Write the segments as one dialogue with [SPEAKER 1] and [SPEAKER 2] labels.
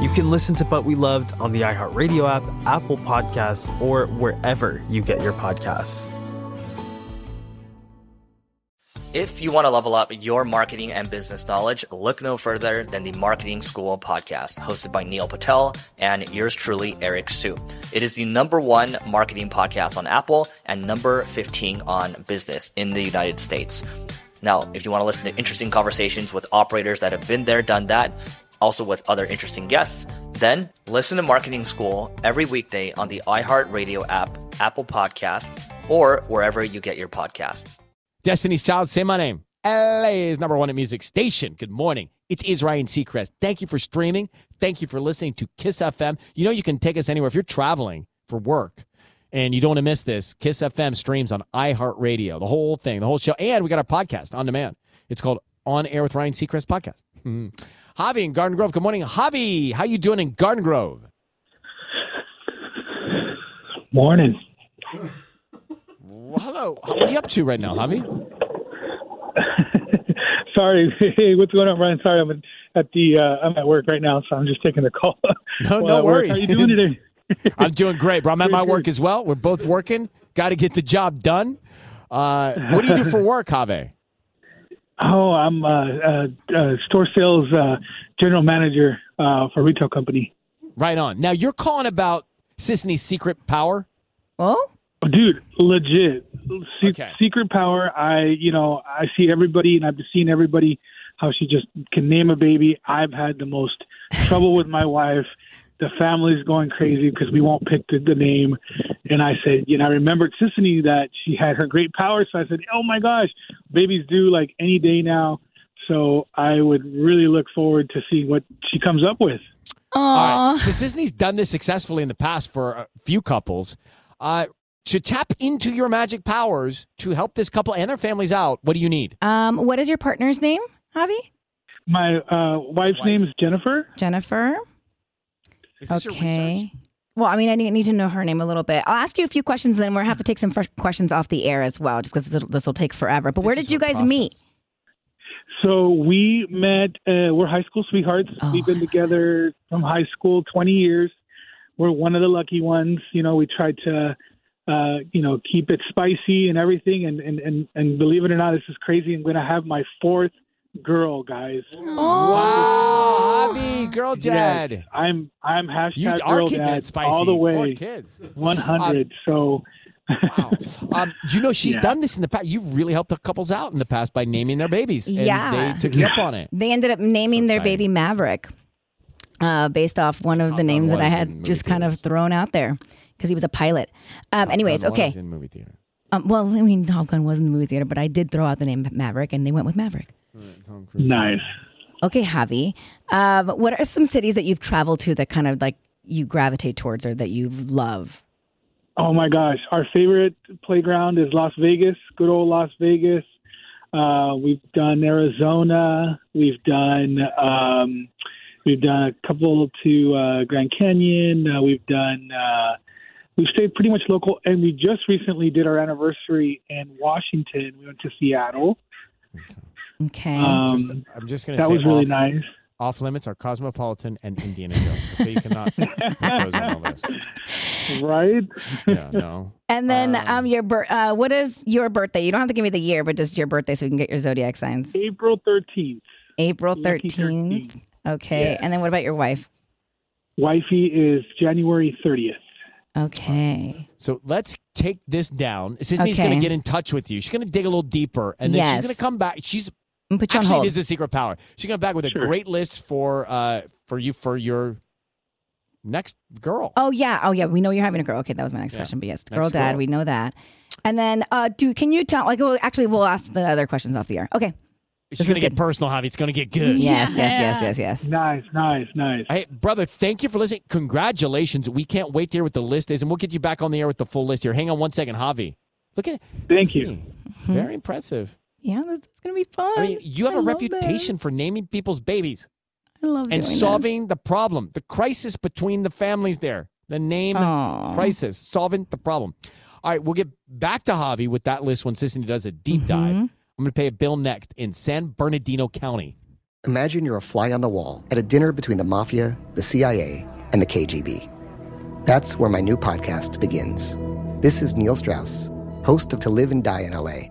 [SPEAKER 1] You can listen to But We Loved on the iHeartRadio app, Apple Podcasts, or wherever you get your podcasts.
[SPEAKER 2] If you want to level up your marketing and business knowledge, look no further than the Marketing School podcast, hosted by Neil Patel and yours truly, Eric Siu. It is the number one marketing podcast on Apple and number 15 on business in the United States. Now, if you want to listen to interesting conversations with operators that have been there, done that, also with other interesting guests, then listen to Marketing School every weekday on the iHeartRadio app, Apple Podcasts, or wherever you get your podcasts.
[SPEAKER 3] Destiny's Child, say my name. LA's number one at music station. Good morning. It's Israel Seacrest. Thank you for streaming. Thank you for listening to Kiss FM. You know you can take us anywhere if you're traveling for work and you don't want to miss this. Kiss FM streams on iHeartRadio, the whole thing, the whole show, and we got our podcast on demand. It's called On Air with Ryan Seacrest podcast. Javi in Garden Grove. Good morning, Javi. How you doing in Garden Grove?
[SPEAKER 4] Morning.
[SPEAKER 3] Well, hello. What are you up to right now, Javi?
[SPEAKER 4] Sorry. Hey, what's going on, Ryan? Sorry, I'm at the uh, I'm at work right now, so I'm just taking the call.
[SPEAKER 3] No, no
[SPEAKER 4] work.
[SPEAKER 3] worries.
[SPEAKER 4] How you doing today?
[SPEAKER 3] I'm doing great, bro. I'm at my work as well. We're both working. Got to get the job done. Uh, what do you do for work, Javi?
[SPEAKER 4] Oh, I'm uh, uh, uh, store sales uh, general manager uh, for a retail company.
[SPEAKER 3] Right on. Now you're calling about Sisanie's secret power.
[SPEAKER 5] Oh?
[SPEAKER 4] Dude, legit. Se-
[SPEAKER 3] Okay.
[SPEAKER 4] Secret power. I, you know, I see everybody, and I've seen everybody how she just can name a baby. I've had the most trouble with my wife. The family's going crazy because we won't pick the, the name. And I said, you know, I remembered Sisanie that she had her great power. So I said, oh my gosh, baby's due like any day now. So I would really look forward to seeing what she comes up with.
[SPEAKER 3] All
[SPEAKER 5] Aw.
[SPEAKER 3] right. So Sisanie's done this successfully in the past for a few couples. Uh, to tap into your magic powers to help this couple and their families out, what do you need?
[SPEAKER 5] Um, what is your partner's name, Javi?
[SPEAKER 4] My uh, wife's
[SPEAKER 3] Wife.
[SPEAKER 4] name is Jennifer.
[SPEAKER 5] Jennifer.
[SPEAKER 3] Is this your research?
[SPEAKER 5] Okay. Well, I mean, I need, to know her name a little bit. I'll ask you a few questions, then we'll have to take some fresh questions off the air as well, just because this will take forever. But where
[SPEAKER 3] This is
[SPEAKER 5] did you guys
[SPEAKER 3] process.
[SPEAKER 5] meet?
[SPEAKER 4] So we met. Uh, we're high school sweethearts.
[SPEAKER 5] Oh.
[SPEAKER 4] We've been together from high school, twenty years. We're one of the lucky ones. You know, we tried to, uh, you know, keep it spicy and everything. And and and, and believe it or not, this is crazy. I'm going to have my fourth girl, guys.
[SPEAKER 3] Wow, Javi, girl dad.
[SPEAKER 4] Yes, I'm I'm hashtag
[SPEAKER 3] You are
[SPEAKER 4] girl dad
[SPEAKER 3] it spicy.
[SPEAKER 4] all the
[SPEAKER 3] Four
[SPEAKER 4] way,
[SPEAKER 3] kids.
[SPEAKER 4] one hundred. so.
[SPEAKER 3] Wow. Um, do you know she's
[SPEAKER 4] Yeah.
[SPEAKER 3] done this in the past? You've really helped the couples out in the past by naming their babies. And
[SPEAKER 5] Yeah.
[SPEAKER 3] they took you up on it.
[SPEAKER 5] They ended up naming
[SPEAKER 3] So
[SPEAKER 5] their baby Maverick, uh, based off one of
[SPEAKER 3] Top
[SPEAKER 5] the names that I had
[SPEAKER 3] movie
[SPEAKER 5] just kind of thrown out there because he was a pilot. Um, anyways,
[SPEAKER 3] Gun
[SPEAKER 5] okay.
[SPEAKER 3] was in movie theater.
[SPEAKER 5] Um, well, I mean, Top Gun was in the movie theater, but I did throw out the name Maverick, and they went with Maverick.
[SPEAKER 3] Tom Cruise.
[SPEAKER 4] Nice.
[SPEAKER 5] Okay, Javi. Um, what are some cities that you've traveled to that kind of like you gravitate towards or that you love?
[SPEAKER 4] Oh my gosh, our favorite playground is Las Vegas, good old Las Vegas. Uh, we've done Arizona, we've done um, We've done a couple to uh, Grand Canyon. Uh, we've done. Uh, we've stayed pretty much local, and we just recently did our anniversary in Washington. We went to Seattle.
[SPEAKER 5] Okay.
[SPEAKER 4] Um,
[SPEAKER 3] Just- I'm just going to
[SPEAKER 4] that was really
[SPEAKER 3] off,
[SPEAKER 4] nice.
[SPEAKER 3] off limits are Cosmopolitan and Indiana Jones. Okay, you cannot put those on the list.
[SPEAKER 4] Right?
[SPEAKER 3] Yeah, no.
[SPEAKER 5] and then
[SPEAKER 3] um,
[SPEAKER 5] um, your bir- uh, what is your birthday? You don't have to give me the year, but just your birthday so we can get your zodiac signs.
[SPEAKER 4] April 13th.
[SPEAKER 5] April
[SPEAKER 4] Lucky
[SPEAKER 5] 13th. Okay.
[SPEAKER 4] Yeah.
[SPEAKER 5] And then what about your wife?
[SPEAKER 4] Wifey is January 30th.
[SPEAKER 5] Okay.
[SPEAKER 3] So let's take this down. Sisanie's going to get in touch with you. She's going to dig a little deeper, and then she's going to come back. She's
[SPEAKER 5] I'm put you on
[SPEAKER 3] actually
[SPEAKER 5] hold.
[SPEAKER 3] this is a secret power. She's going to back with a
[SPEAKER 4] Sure.
[SPEAKER 3] great list for uh for you for your next girl.
[SPEAKER 5] Oh yeah, oh yeah. We know you're having a girl. Okay, that was my next
[SPEAKER 3] Yeah.
[SPEAKER 5] question. But yes,
[SPEAKER 3] Next
[SPEAKER 5] girl dad.
[SPEAKER 3] girl.
[SPEAKER 5] We know that. And then, uh, do can you tell? Like, well, actually, we'll ask the other questions off the air. Okay.
[SPEAKER 3] It's
[SPEAKER 5] this
[SPEAKER 3] going
[SPEAKER 5] is
[SPEAKER 3] to get
[SPEAKER 5] good.
[SPEAKER 3] personal, Javi. It's going to get good.
[SPEAKER 5] Yes, yes,
[SPEAKER 6] Yeah.
[SPEAKER 5] yes, yes, yes.
[SPEAKER 4] Nice, nice, nice.
[SPEAKER 3] Hey, brother, thank you for listening. Congratulations. We can't wait to hear what the list is, and we'll get you back on the air with the full list here. Hang on one second, Javi. Look at
[SPEAKER 4] Thank you.
[SPEAKER 3] Sisanie. Very impressive.
[SPEAKER 5] Yeah, that's gonna be fun.
[SPEAKER 3] I mean, you have
[SPEAKER 5] a
[SPEAKER 3] a reputation for naming people's babies
[SPEAKER 5] I love
[SPEAKER 3] and
[SPEAKER 5] doing
[SPEAKER 3] solving the problem, the crisis between the families there. The name
[SPEAKER 5] This. Aw.
[SPEAKER 3] crisis, solving the problem. All right, we'll get back to Javi with that list when Sisanie does a deep dive.
[SPEAKER 5] Mhm.
[SPEAKER 3] I'm going to pay a bill next in San Bernardino County.
[SPEAKER 7] Imagine you're a fly on the wall at a dinner between the mafia, the CIA, and the KGB. That's where my new podcast begins. This is Neil Strauss, host of To Live and Die in LA,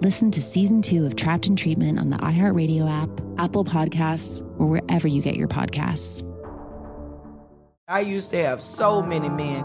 [SPEAKER 8] Listen to season two of Trapped in Treatment on the iHeartRadio app, Apple Podcasts, or wherever you get your podcasts.
[SPEAKER 9] I used to have so many men.